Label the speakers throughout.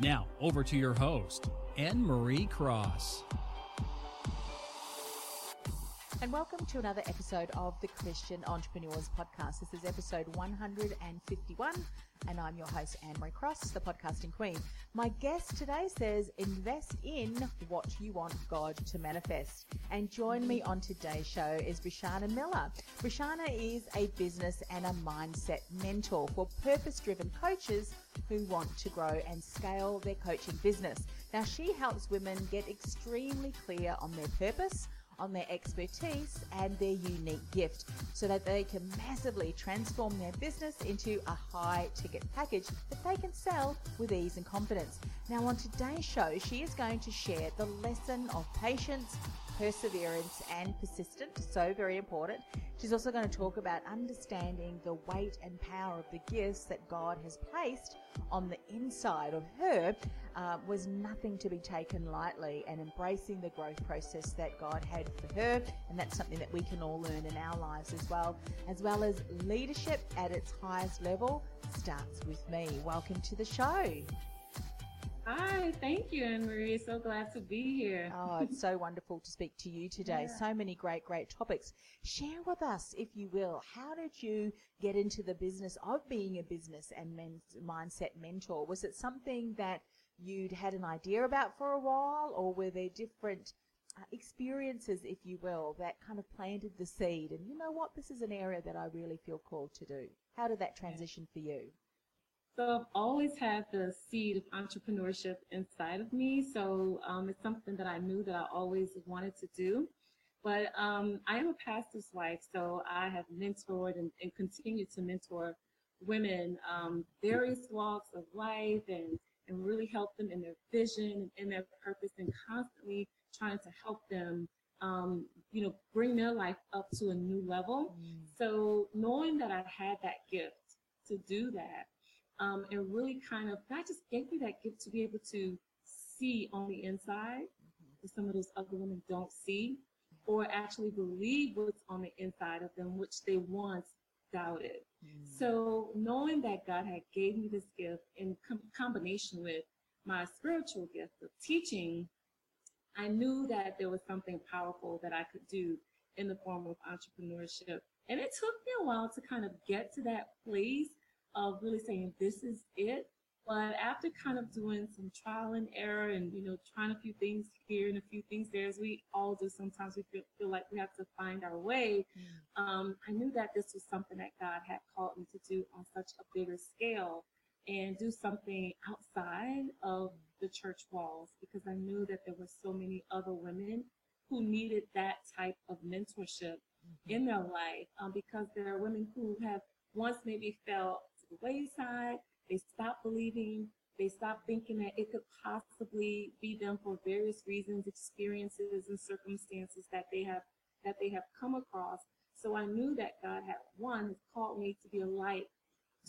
Speaker 1: Now, over to your host, Anne Marie Cross.
Speaker 2: And welcome to another episode of the Christian Entrepreneurs Podcast. This is episode 151, and I'm your host, Anne Marie Cross, the podcasting queen. My guest today says, invest in what you want God to manifest. And join me on today's show is Breshana Miller. Breshana is a business and a mindset mentor for purpose driven coaches who want to grow and scale their coaching business. Now, she helps women get extremely clear on their purpose on their expertise and their unique gift so that they can massively transform their business into a high ticket package that they can sell with ease and confidence. Now, on today's show, she is going to share the lesson of patience, perseverance, and persistence. So, very important. She's also going to talk about understanding the weight and power of the gifts that God has placed on the inside of her uh, was nothing to be taken lightly and embracing the growth process that God had for her. And that's something that we can all learn in our lives as well, as well as leadership at its highest level starts with me. Welcome to the show.
Speaker 3: Hi, thank you, Anne Marie. So glad to be here.
Speaker 2: Oh, it's so wonderful to speak to you today. Yeah. So many great, great topics. Share with us, if you will, how did you get into the business of being a business and men- mindset mentor? Was it something that you'd had an idea about for a while, or were there different uh, experiences, if you will, that kind of planted the seed? And you know what? This is an area that I really feel called to do. How did that transition for you?
Speaker 3: So I've always had the seed of entrepreneurship inside of me. So um, it's something that I knew that I always wanted to do. But um, I am a pastor's wife, so I have mentored and, and continue to mentor women, um, various walks of life, and and really help them in their vision and in their purpose, and constantly trying to help them, um, you know, bring their life up to a new level. Mm. So knowing that I had that gift to do that, um, and really kind of God just gave me that gift to be able to see on the inside mm-hmm. that some of those other women don't see, or actually believe what's on the inside of them, which they once doubted. Mm. So knowing that God had gave me this gift in com- combination with my spiritual gift of teaching, I knew that there was something powerful that I could do in the form of entrepreneurship. And it took me a while to kind of get to that place of really saying, this is it. But after kind of doing some trial and error and, you know, trying a few things here and a few things there, as we all do, sometimes we feel, feel like we have to find our way. Mm. Um, I knew that this was something that God had called me to do on such a bigger scale and do something outside of the church walls because I knew that there were so many other women who needed that type of mentorship mm-hmm. in their life um, because there are women who have once maybe felt the wayside. They stop believing. They stop thinking that it could possibly be them for various reasons, experiences, and circumstances that they have that they have come across. So I knew that God had one called me to be a light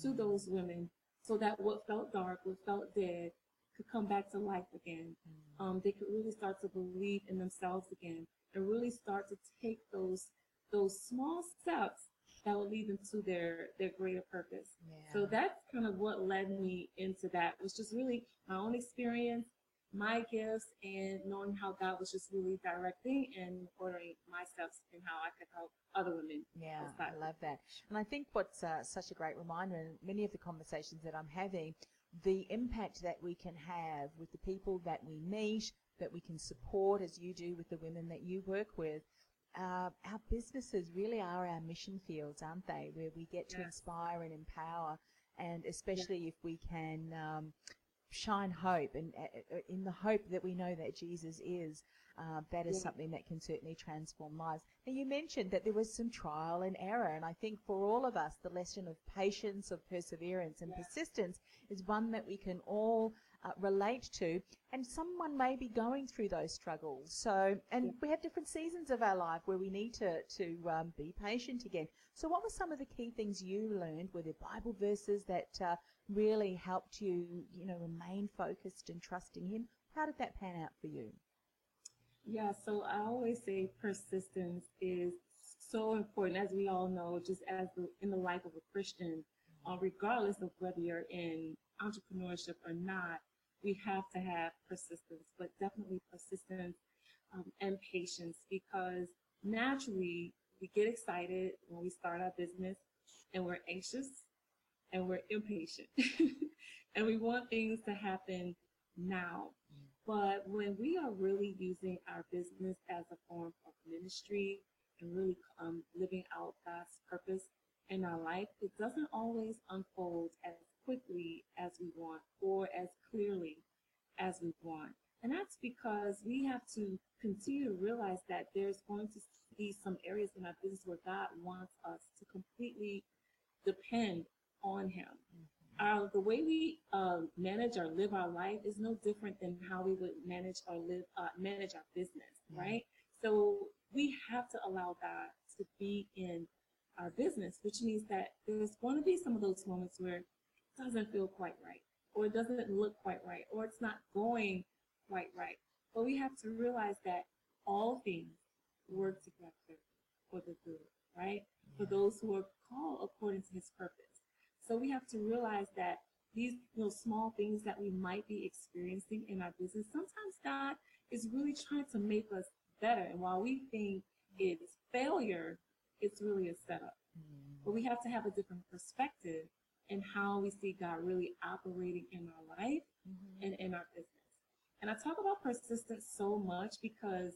Speaker 3: to those women, so that what felt dark, what felt dead, could come back to life again. Mm. Um, they could really start to believe in themselves again, and really start to take those those small steps that will lead them to their their greater purpose. Yeah. So that's kind of what led me into that was just really my own experience, my gifts, and knowing how God was just really directing and ordering my steps and how I could help other women.
Speaker 2: Yeah, I love that. And I think what's uh, such a great reminder, in many of the conversations that I'm having the impact that we can have with the people that we meet, that we can support as you do with the women that you work with. Uh, our businesses really are our mission fields, aren't they? Where we get to
Speaker 3: Yes.
Speaker 2: inspire and empower, and especially if we can um, shine hope, and uh, uh, in the hope that we know that Jesus is, uh, that is
Speaker 3: Yeah.
Speaker 2: something that can certainly transform lives. Now, you mentioned that there was some trial and error, and I think for all of us, the lesson of patience, of perseverance, and persistence is one that we can all uh, relate to. And someone may be going through those struggles. So, and we have different seasons of our life where we need to to um, be patient again. So, what were some of the key things you learned? Were there Bible verses that uh, really helped you, you know, remain focused and trusting Him? How did that pan out for you?
Speaker 3: Yeah, so I always say persistence is so important, as we all know, just as the, in the life of a Christian, uh, regardless of whether you're in entrepreneurship or not, we have to have persistence, but definitely persistence um, and patience because naturally we get excited when we start our business and we're anxious and we're impatient and we want things to happen now. But when we are really using our business as a form of ministry and really um, living out God's purpose in our life, it doesn't always unfold as quickly as we want or as clearly as we want. And that's because we have to continue to realize that there's going to be some areas in our business where God wants us to completely depend on Him. Our, the way we uh, manage or live our life is no different than how we would manage or live uh, manage our business, right? So we have to allow God to be in our business, which means that there's going to be some of those moments where doesn't feel quite right, or it doesn't look quite right, or it's not going quite right. But we have to realize that all things work together for the good, right? For mm-hmm. those who are called according to His purpose. So we have to realize that these you know, small things that we might be experiencing in our business, sometimes God is really trying to make us better. And while we think it's failure, it's really a setup. Mm-hmm. But we have to have a different perspective in how we see God really operating in our life mm-hmm. and in our business. And I talk about persistence so much because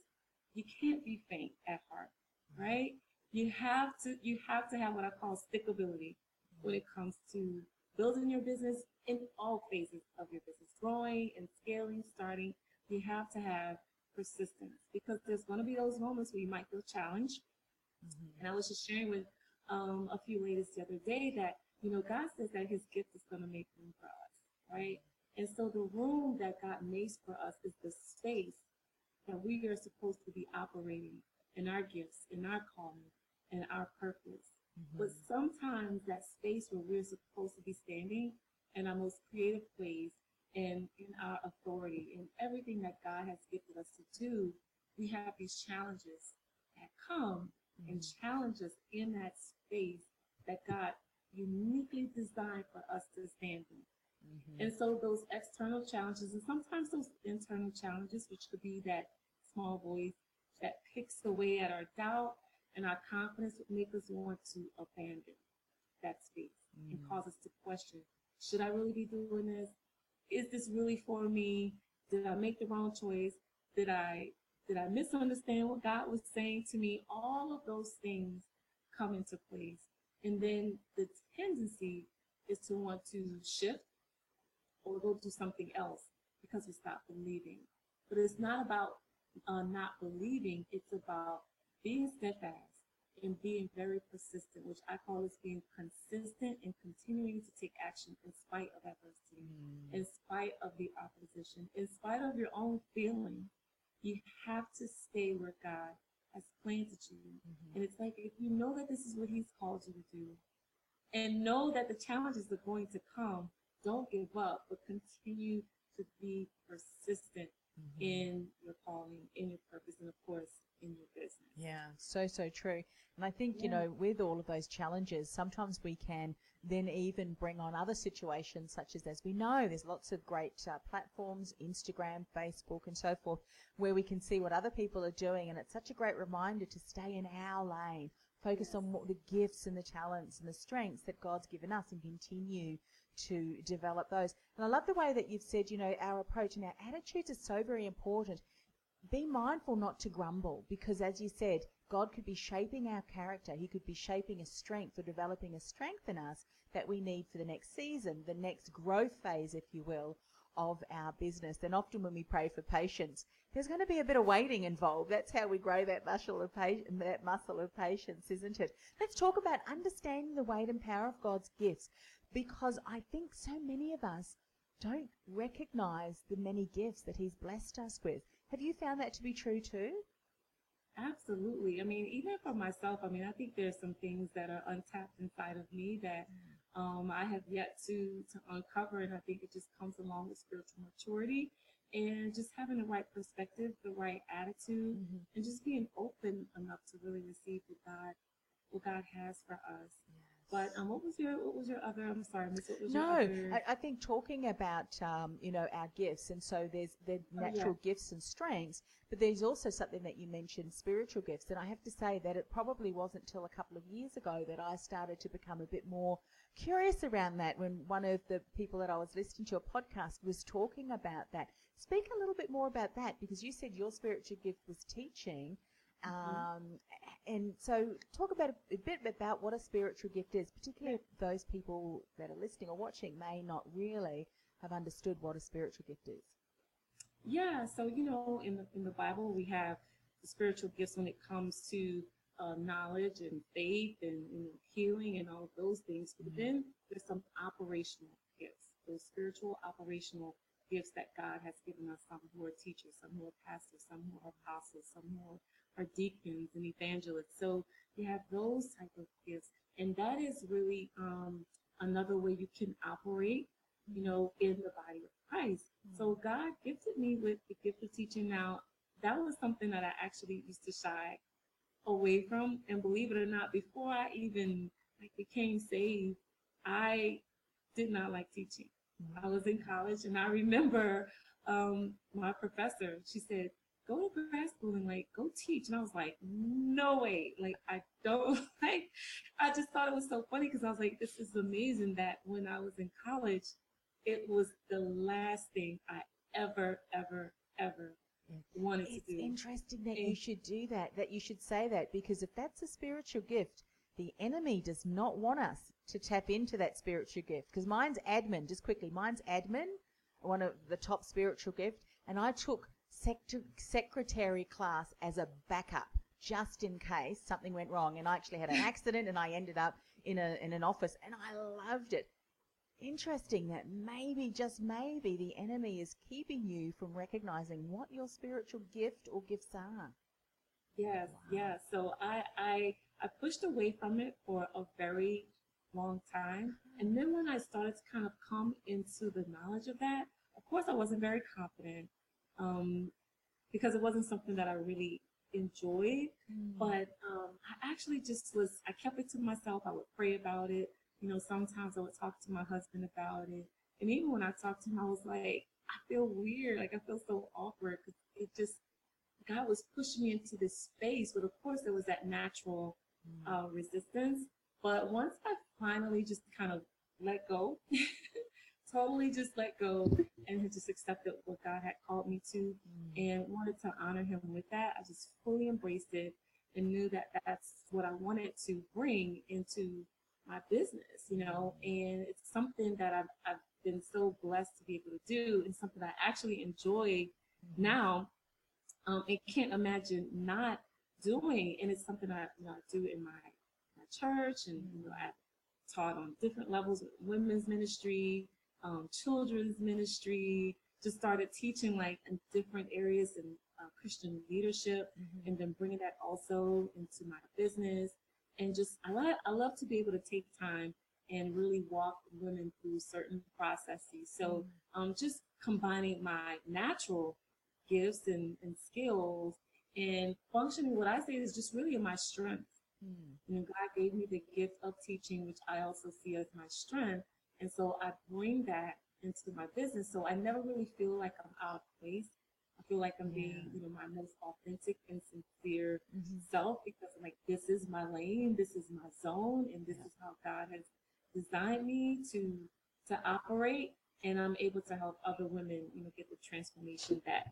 Speaker 3: you can't be faint at heart, mm-hmm. right? You have to you have to have what I call stickability when it comes to building your business in all phases of your business, growing and scaling, starting. You have to have persistence because there's going to be those moments where you might feel challenged. Mm-hmm. And I was just sharing with um, a few ladies the other day that, you know, God says that his gift is going to make room for us, right? And so the room that God makes for us is the space that we are supposed to be operating in our gifts, in our calling, and our purpose. Mm-hmm. But sometimes that space where we're supposed to be standing in our most creative ways and in our authority in everything that God has gifted us to do, we have these challenges that come and mm-hmm. challenge us in that space that God uniquely designed for us to stand in. Mm-hmm. And so those external challenges and sometimes those internal challenges, which could be that small voice that picks away at our doubt and our confidence would make us want to abandon that space and mm-hmm. cause us to question, should I really be doing this? Is this really for me? Did I make the wrong choice? Did I did I misunderstand what God was saying to me? All of those things come into place. And then the tendency is to want to shift or go do something else because we stop believing. But it's not about uh, not believing, it's about being steadfast and being very persistent, which I call as being consistent and continuing to take action in spite of adversity, in spite of the opposition, in spite of your own feeling. You have to stay where God has planted you. And it's like if you know that this is what He's called you to do, and know that the challenges are going to come, don't give up, but continue to be persistent in your calling, in your purpose, and of course, in your business.
Speaker 2: Yeah, so, so true. And I think, you know, with all of those challenges, sometimes we can then even bring on other situations, such as, as we know, there's lots of great uh, platforms, Instagram, Facebook, and so forth, where we can see what other people are doing. And it's such a great reminder to stay in our lane, focus on what the gifts and the talents and the strengths that God's given us, and continue to develop those. And I love the way that you've said, you know, our approach and our attitudes are so very important. Be mindful not to grumble because, as you said, God could be shaping our character. He could be shaping a strength or developing a strength in us that we need for the next season, the next growth phase, if you will, of our business. And often when we pray for patience, there's going to be a bit of waiting involved. That's how we grow that muscle of patience, that muscle of patience, isn't it? Let's talk about understanding the weight and power of God's gifts because I think so many of us don't recognize the many gifts that he's blessed us with. Have you found that to be true too?
Speaker 3: Absolutely. I mean, even for myself, I mean, I think there's some things that are untapped inside of me that um, I have yet to to uncover, and I think it just comes along with spiritual maturity and just having the right perspective, the right attitude, mm-hmm. and just being open enough to really receive what God what God has for us. But um, what was your what was your other? I'm sorry, Miss. What was
Speaker 2: no,
Speaker 3: your other?
Speaker 2: I, I think talking about um, you know our gifts, and so there's the natural oh, yeah. gifts and strengths, but there's also something that you mentioned, spiritual gifts, and I have to say that it probably wasn't till a couple of years ago that I started to become a bit more curious around that. When one of the people that I was listening to a podcast was talking about that, speak a little bit more about that because you said your spiritual gift was teaching. Mm-hmm. Um, and so, talk about a, a, bit about what a spiritual gift is, particularly if those people that are listening or watching may not really have understood what a spiritual gift is.
Speaker 3: Yeah, so you know, in the in the Bible, we have spiritual gifts when it comes to uh, knowledge and faith and, and, healing and all of those things. But mm-hmm. then there's some operational gifts, those spiritual operational gifts that God has given us. Some who are teachers, some who are pastors, some who are apostles, some who are are deacons and evangelists. So you have those type of gifts, and that is really um, another way you can operate, you know, in the body of Christ. Mm-hmm. So God gifted me with the gift of teaching. Now that was something that I actually used to shy away from, and believe it or not, before I even like became saved, I did not like teaching. I was in college, and I remember um, my professor. She said, go to grad school and like go teach. And I was like, no way. Like I don't like I just thought it was so funny because I was like, this is amazing that when I was in college, it was the last thing I ever, ever, ever wanted
Speaker 2: it's
Speaker 3: to do.
Speaker 2: Interesting that and you should do that, that you should say that, because if that's a spiritual gift, the enemy does not want us to tap into that spiritual gift. Because mine's admin, just quickly, mine's admin, one of the top spiritual gift, and I took secretary class as a backup just in case something went wrong. And I actually had an accident and I ended up in, a, in an office and I loved it. Interesting that maybe, just maybe, the enemy is keeping you from recognizing what your spiritual gift or gifts are.
Speaker 3: Yes, wow. yes. So I, I, I pushed away from it for a very long time. And then when I started to kind of come into the knowledge of that, of course I wasn't very confident um, because it wasn't something that I really enjoyed. Mm. But um, I actually just was, I kept it to myself. I would pray about it. You know, sometimes I would talk to my husband about it. And even when I talked to him, I was like, I feel weird. Like I feel so awkward because it just, God was pushing me into this space. But of course, there was that natural mm. uh, resistance. But once I finally just kind of let go totally just let go and just accepted what God had called me to mm. and wanted to honor him with that. I just fully embraced it and knew that that's what I wanted to bring into my business, you know, and it's something that I've, I've been so blessed to be able to do and something I actually enjoy mm-hmm. now um, and can't imagine not doing. And it's something I, you know, I do in my, my church and, you know, I taught on different levels of women's ministry, um, children's ministry, just started teaching like in different areas in uh, Christian leadership, mm-hmm. and then bringing that also into my business. And just I love I love to be able to take time and really walk women through certain processes. So mm-hmm. um, just combining my natural gifts and, and skills and functioning, what I say is just really my strength. Mm. You know, God gave me the gift of teaching, which I also see as my strength. And so I bring that into my business. So I never really feel like I'm out of place. Feel like I'm being, yeah. you know, my most authentic and sincere mm-hmm. self because I'm like, this is my lane, this is my zone, and this yeah. is how God has designed me to to operate, and I'm able to help other women, you know, get the transformation that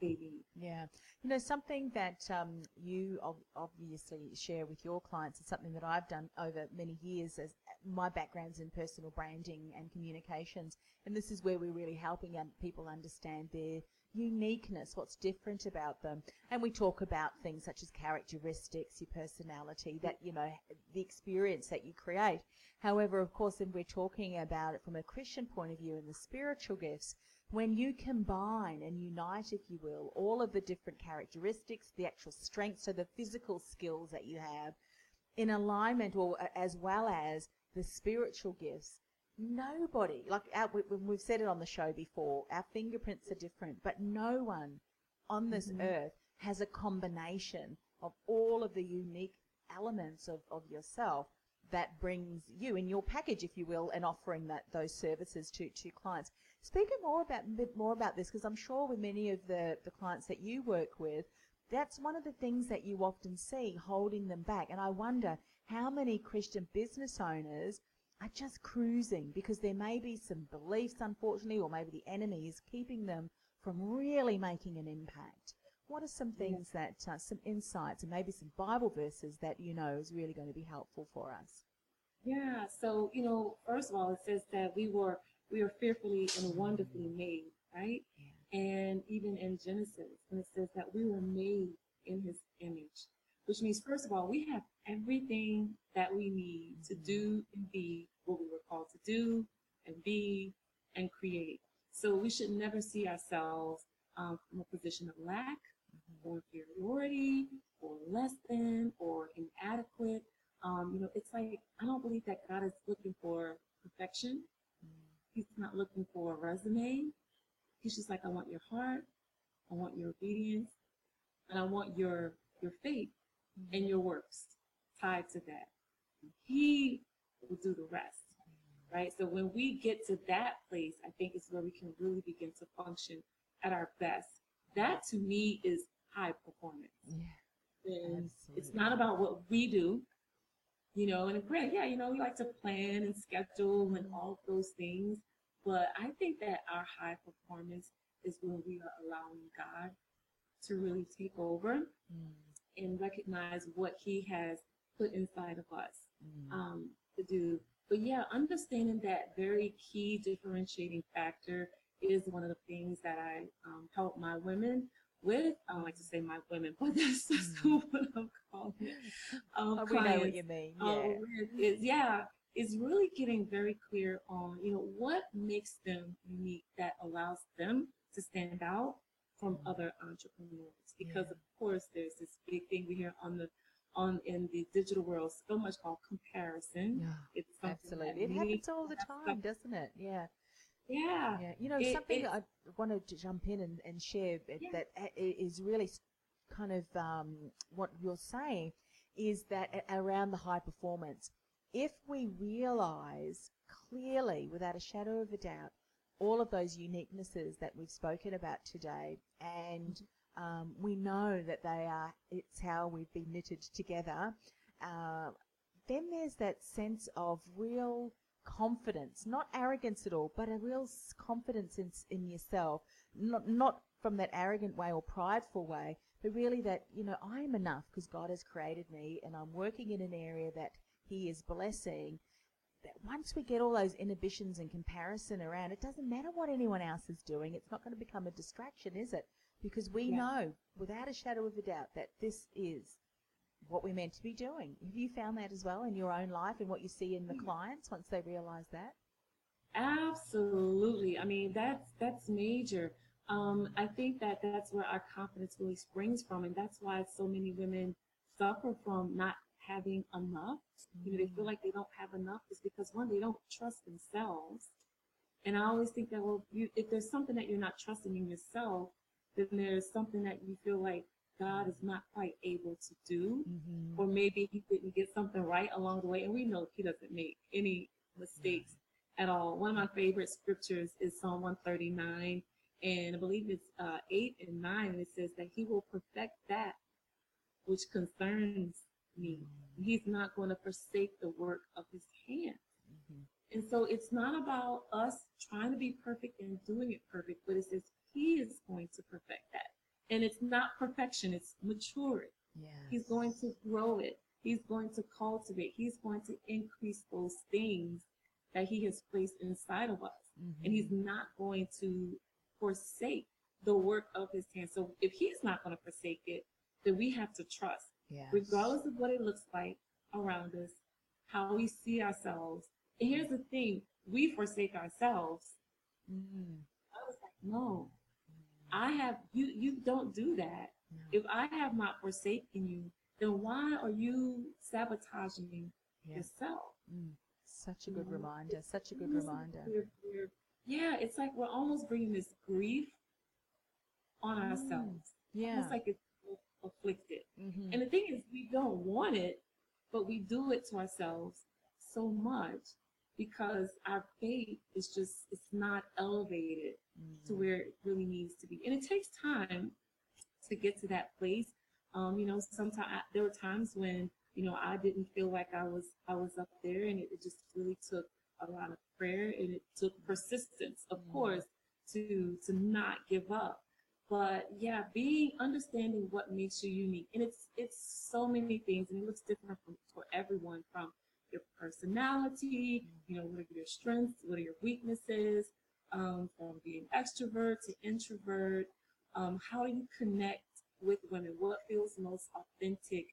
Speaker 3: they need.
Speaker 2: Yeah. You know, something that um, you obviously share with your clients is something that I've done over many years as my background's in personal branding and communications. And this is where we're really helping people understand their uniqueness, what's different about them. And we talk about things such as characteristics, your personality, that, you know, the experience that you create. However, of course, if we're talking about it from a Christian point of view and the spiritual gifts, when you combine and unite, if you will, all of the different characteristics, the actual strengths, so the physical skills that you have, in alignment or as well as the spiritual gifts, nobody, like our, we've said it on the show before, our fingerprints are different, but no one on this mm-hmm. earth has a combination of all of the unique elements of, of yourself that brings you in your package, if you will, and offering that those services to, to clients. Speaking more about bit more about this, because I'm sure with many of the, the clients that you work with, that's one of the things that you often see holding them back. And I wonder how many Christian business owners are just cruising because there may be some beliefs, unfortunately, or maybe the enemy is keeping them from really making an impact. What are some things that, uh, some insights and maybe some Bible verses that you know is really going to be helpful for us?
Speaker 3: Yeah, so, you know, first of all, it says that we were, we are fearfully and wonderfully made, right? Yeah. And even in Genesis, and it says that we were made in his image, which means, first of all, we have everything that we need to do and be what we were called to do and be and create. So we should never see ourselves um, from a position of lack or inferiority or less than or inadequate. Um, you know, it's like I don't believe that God is looking for perfection. He's not looking for a resume. He's just like, I want your heart, I want your obedience, and I want your your faith mm-hmm. and your works tied to that. He will do the rest. Right? So when we get to that place, I think is where we can really begin to function at our best. That to me is high performance. Yeah. And it's not about what we do, you know, and great, yeah, you know, we like to plan and schedule and all of those things. But I think that our high performance is when we are allowing God to really take over mm. And recognize what He has put inside of us mm. um, to do. But yeah, understanding that very key differentiating factor is one of the things that I um, help my women with, I don't like to say my women, but that's just mm. what I'm calling it.
Speaker 2: Um, oh, we know what you mean. Yeah. Um,
Speaker 3: is, yeah, is really getting very clear on, you know, what makes them unique that allows them to stand out from mm. other entrepreneurs. Because yeah. of course there's this big thing we hear on the on in the digital world so much called comparison.
Speaker 2: Yeah, it's absolutely. It happens all the time, doesn't it? Yeah.
Speaker 3: Yeah.
Speaker 2: Yeah. You know, it, something I wanted to jump in and, and share yeah. that is really kind of um, what you're saying is that around the high performance, if we realize clearly, without a shadow of a doubt, all of those uniquenesses that we've spoken about today, and um, we know that they are, it's how we've been knitted together, uh, then there's that sense of real confidence, not arrogance at all, but a real confidence in, in yourself, not, not from that arrogant way or prideful way, but really that, you know, I am enough because God has created me and I'm working in an area that He is blessing. That once we get all those inhibitions and comparison around, it doesn't matter what anyone else is doing. It's not going to become a distraction, is it? Because we yeah. know without a shadow of a doubt that this is what we're meant to be doing. Have you found that as well in your own life and what you see in the mm. clients once they realize that?
Speaker 3: Absolutely. I mean, that's that's major. Um, I think that that's where our confidence really springs from, and that's why so many women suffer from not having enough. Mm-hmm. You know, they feel like they don't have enough is because one, they don't trust themselves. And I always think that well, you, if there's something that you're not trusting in yourself, then there's something that you feel like God is not quite able to do, mm-hmm. or maybe he didn't get something right along the way. And we know he doesn't make any mistakes mm-hmm. at all. One of my favorite scriptures is Psalm 139, and I believe it's uh, 8 and 9. And it says that he will perfect that which concerns me. Mm-hmm. He's not going to forsake the work of his hands. Mm-hmm. And so it's not about us trying to be perfect and doing it perfect, but it says He is going to perfect that. And it's not perfection, it's maturity.
Speaker 2: Yeah.
Speaker 3: He's going to grow it. He's going to cultivate. He's going to increase those things that He has placed inside of us.
Speaker 2: Mm-hmm.
Speaker 3: And He's not going to forsake the work of His hand. So if He's not going to forsake it, then we have to trust,
Speaker 2: Yes.
Speaker 3: regardless of what it looks like around us, how we see ourselves. And here's the thing we forsake ourselves.
Speaker 2: Mm.
Speaker 3: I was like, no, I have, you, you don't do that.
Speaker 2: No.
Speaker 3: If I have not forsaken you, then why are you sabotaging
Speaker 2: Yeah.
Speaker 3: yourself?
Speaker 2: Mm. Such a good reminder. Such a good reminder.
Speaker 3: we're- we're- yeah, it's like we're almost bringing this grief on
Speaker 2: Mm.
Speaker 3: ourselves.
Speaker 2: Yeah.
Speaker 3: it's like it's afflicted.
Speaker 2: Mhm.
Speaker 3: And the thing is, we don't want it, but we do it to ourselves so much because our faith is just, it's not elevated to
Speaker 2: Mhm.
Speaker 3: where it really needs to be. And it takes time to get to that place. Um, you know, sometimes there were times when, you know, I didn't feel like I was, I was up there and it, it just really took a lot of prayer and it took persistence, of
Speaker 2: Mm.
Speaker 3: course, to, to not give up. But yeah, being understanding what makes you unique, and it's it's so many things, and it looks different from, for everyone. From your personality, you know, what are your strengths, what are your weaknesses, um, from being extrovert to introvert. Um, how do you connect with women? What feels most authentic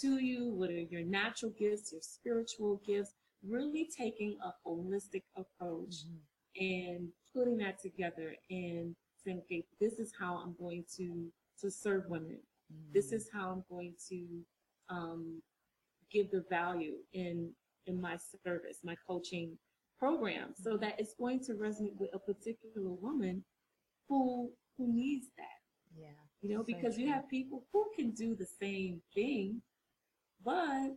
Speaker 3: to you? What are your natural gifts, your spiritual gifts? Really taking a holistic approach
Speaker 2: Mhm.
Speaker 3: and putting that together and saying, okay, this is how I'm going to to serve women. This
Speaker 2: Mm.
Speaker 3: is how I'm going to um, give the value in in my service, my coaching program, so that it's going to resonate with a particular woman who who needs that.
Speaker 2: Yeah.
Speaker 3: You know,
Speaker 2: So
Speaker 3: because you have people who can do the same thing, but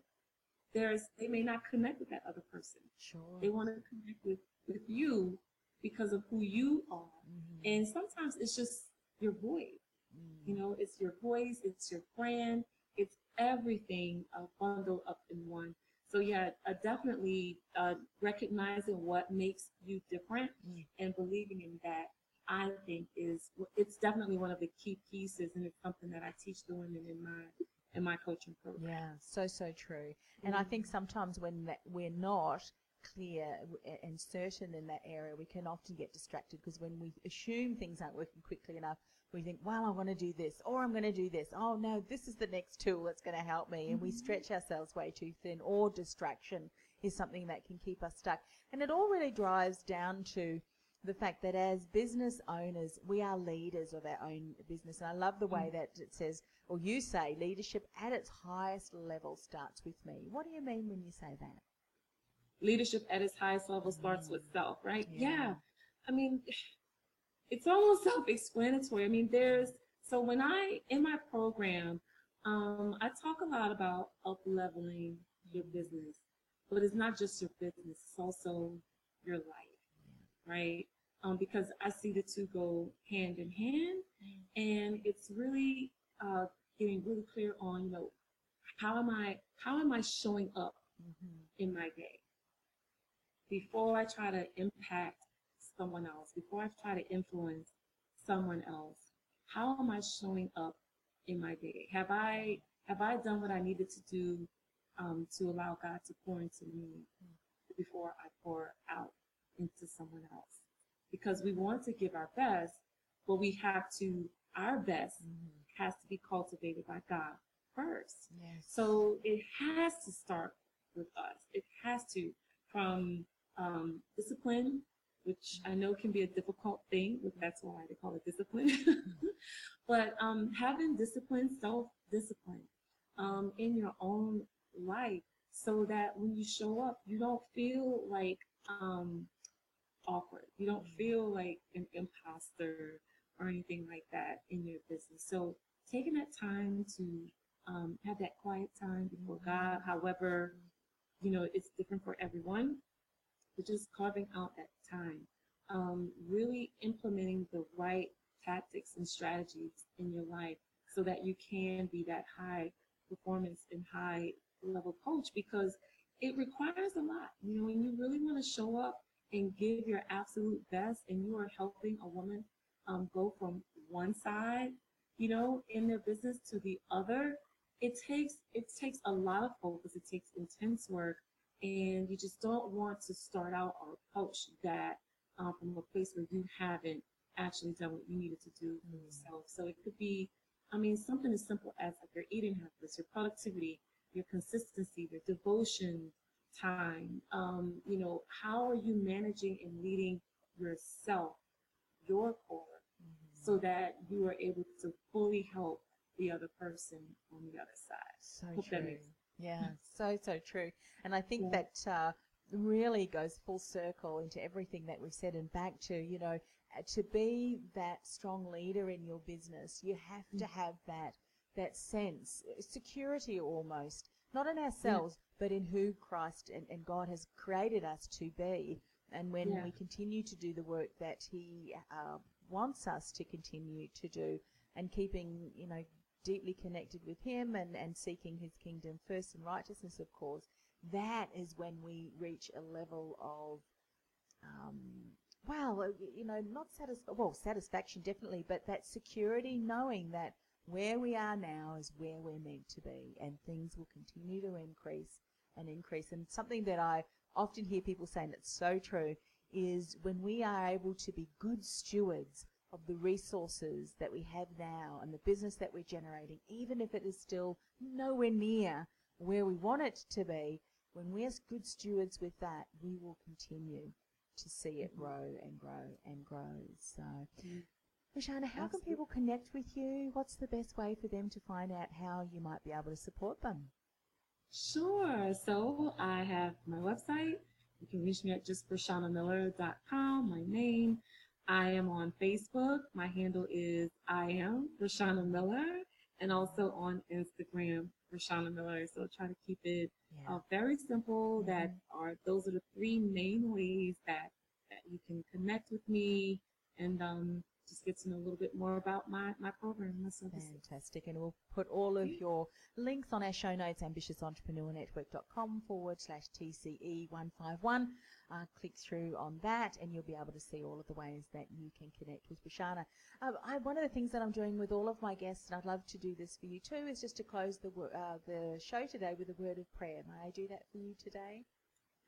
Speaker 3: there's they may not connect with that other person.
Speaker 2: Sure.
Speaker 3: They want to connect with with you because of who you are.
Speaker 2: Mhm.
Speaker 3: And sometimes it's just your voice.
Speaker 2: Mm.
Speaker 3: You know, it's your voice, it's your brand, it's everything uh, bundled up in one. So yeah, uh, definitely uh, recognizing what makes you different
Speaker 2: Mm.
Speaker 3: and believing in that, I think is it's definitely one of the key pieces, and it's something that I teach the women in my in my coaching program.
Speaker 2: Yeah, so so true. And I think sometimes when that we're not clear and certain in that area, we can often get distracted because when we assume things aren't working quickly enough, we think, "Well, I want to do this, or I'm going to do this. Oh no, this is the next tool that's going to help me," and we mm-hmm. stretch ourselves way too thin. Or distraction is something that can keep us stuck, and it all really drives down to the fact that as business owners, we are leaders of our own business. And I love the way mm. that it says, or you say, leadership at its highest level starts with me. What do you mean when you say that?
Speaker 3: Leadership at its highest level starts mm. with self, right?
Speaker 2: Yeah.
Speaker 3: yeah. I mean, it's almost self-explanatory. I mean, there's so when I in my program, um, I talk a lot about up leveling your business, but it's not just your business; it's also your life, right? Um, because I see the two go hand in hand, and it's really uh, getting really clear on you know how am I how am I showing up
Speaker 2: Mm-hmm.
Speaker 3: in my day before I try to impact someone else, before I try to influence someone else, how am I showing up in my day? Have I have I done what I needed to do um, to allow God to pour into me before I pour out into someone else? Because we want to give our best, but we have to our best has to be cultivated by God first.
Speaker 2: Yes.
Speaker 3: So it has to start with us. It has to, from um, discipline, which I know can be a difficult thing, but that's why they call it discipline. but um, having discipline, self discipline um, in your own life, so that when you show up, you don't feel like um, awkward. You don't feel like an imposter or anything like that in your business. So taking that time to um, have that quiet time before God, however, you know, it's different for everyone, but just carving out that time, um, really implementing the right tactics and strategies in your life so that you can be that high performance and high level coach because it requires a lot. You know, when you really want to show up and give your absolute best, and you are helping a woman um, go from one side, you know, in their business to the other, it takes it takes a lot of focus. It takes intense work, and you just don't want to start out or approach that um, from a place where you haven't actually done what you needed to do for yourself. So it could be, I mean, something as simple as like your eating habits, your productivity, your consistency, your devotion time. Um, you know, how are you managing and leading yourself, your core, so that you are able to fully help the other person on the other side.
Speaker 2: So
Speaker 3: Hope that
Speaker 2: true. Yeah, so so true. And I think
Speaker 3: Yeah.
Speaker 2: that uh, really goes full circle into everything that we've said and back to you know uh, to be that strong leader in your business, you have to have that that sense, uh, security almost, not in ourselves, but in who Christ and, and God has created us to be. And when
Speaker 3: Yeah.
Speaker 2: we continue to do the work that He uh, wants us to continue to do, and keeping you know deeply connected with Him and, and seeking His kingdom first and righteousness, of course, that is when we reach a level of, um, well, uh, you know, not satis- well, satisfaction definitely, but that security knowing that where we are now is where we're meant to be and things will continue to increase and increase. And something that I often hear people saying that's so true is when we are able to be good stewards of the resources that we have now and the business that we're generating, even if it is still nowhere near where we want it to be, when we're good stewards with that, we will continue to see it grow and grow and grow. So, Breshana, how can people connect with you? What's the best way for them to find out how you might be able to support them?
Speaker 3: Sure. So I have my website. You can reach me at just com. my name. I am on Facebook. My handle is I am Breshana Miller and also on Instagram, Breshana Miller. So try to keep it
Speaker 2: Yeah.
Speaker 3: uh, very simple. That are those are the three main ways that, that you can connect with me and um, just get to know a little bit more about my, my program, my.
Speaker 2: Fantastic. And we'll put all of your links on our show notes, ambitiousentrepreneurnetwork.com forward slash TCE151. Uh, click through on that and you'll be able to see all of the ways that you can connect with Breshana. Uh, I, one of the things that I'm doing with all of my guests, and I'd love to do this for you too, is just to close the, uh, the show today with a word of prayer. May I do that for you today?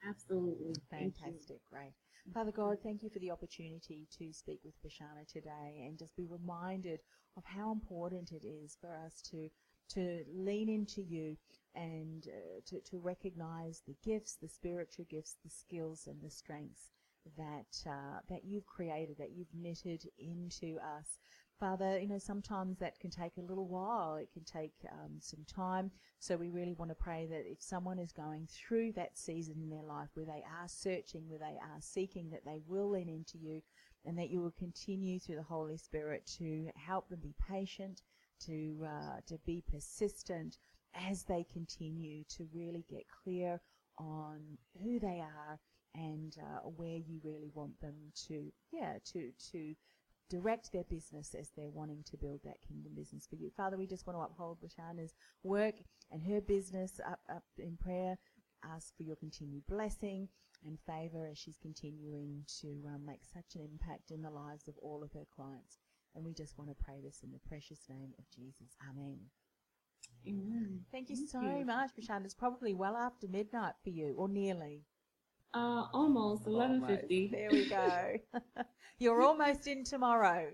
Speaker 3: Absolutely.
Speaker 2: Fantastic, great. Father God, thank you for the opportunity to speak with Breshana today and just be reminded of how important it is for us to to lean into you and uh, to, to recognize the gifts, the spiritual gifts, the skills and the strengths that uh, that you've created, that you've knitted into us. Father, you know, sometimes that can take a little while. It can take um, some time. So we really want to pray that if someone is going through that season in their life where they are searching, where they are seeking, that they will lean into you and that you will continue through the Holy Spirit to help them be patient, to, uh, to be persistent as they continue to really get clear on who they are and uh, where you really want them to, yeah, to, to direct their business as they're wanting to build that kingdom business for you. Father, we just want to uphold Breshana's work and her business up, up in prayer. Ask for your continued blessing and favor as she's continuing to um, make such an impact in the lives of all of her clients. And we just want to pray this in the precious name of Jesus. Amen.
Speaker 3: Amen.
Speaker 2: Thank you
Speaker 3: Thank
Speaker 2: so
Speaker 3: you.
Speaker 2: much, Breshana. It's probably well after midnight for you, or nearly.
Speaker 3: Uh, almost eleven fifty.
Speaker 2: There we go. You're almost in tomorrow.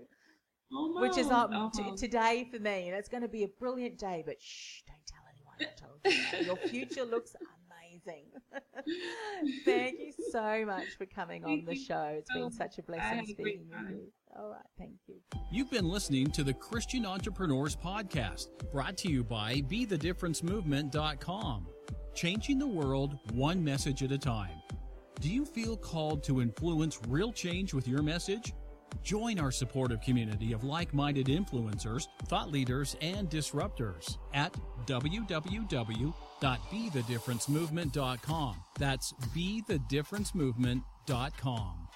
Speaker 2: which is
Speaker 3: Almost.
Speaker 2: um, t- today for me, and it's going to be a brilliant day. But shh, don't tell anyone I told you. that. Your future looks amazing. thank you so much for coming on the show. It's been such a blessing
Speaker 3: had a
Speaker 2: speaking with you. All right, thank you.
Speaker 1: You've been listening to the Christian Entrepreneurs Podcast, brought to you by BeTheDifferenceMovement.com. Changing the world one message at a time. Do you feel called to influence real change with your message? Join our supportive community of like minded influencers, thought leaders, and disruptors at www.BeTheDifferenceMovement.com. That's BeTheDifferenceMovement.com.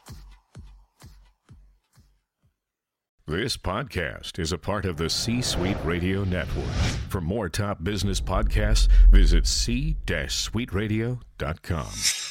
Speaker 4: This podcast is a part of the C Suite Radio Network. For more top business podcasts, visit c-suiteradio.com.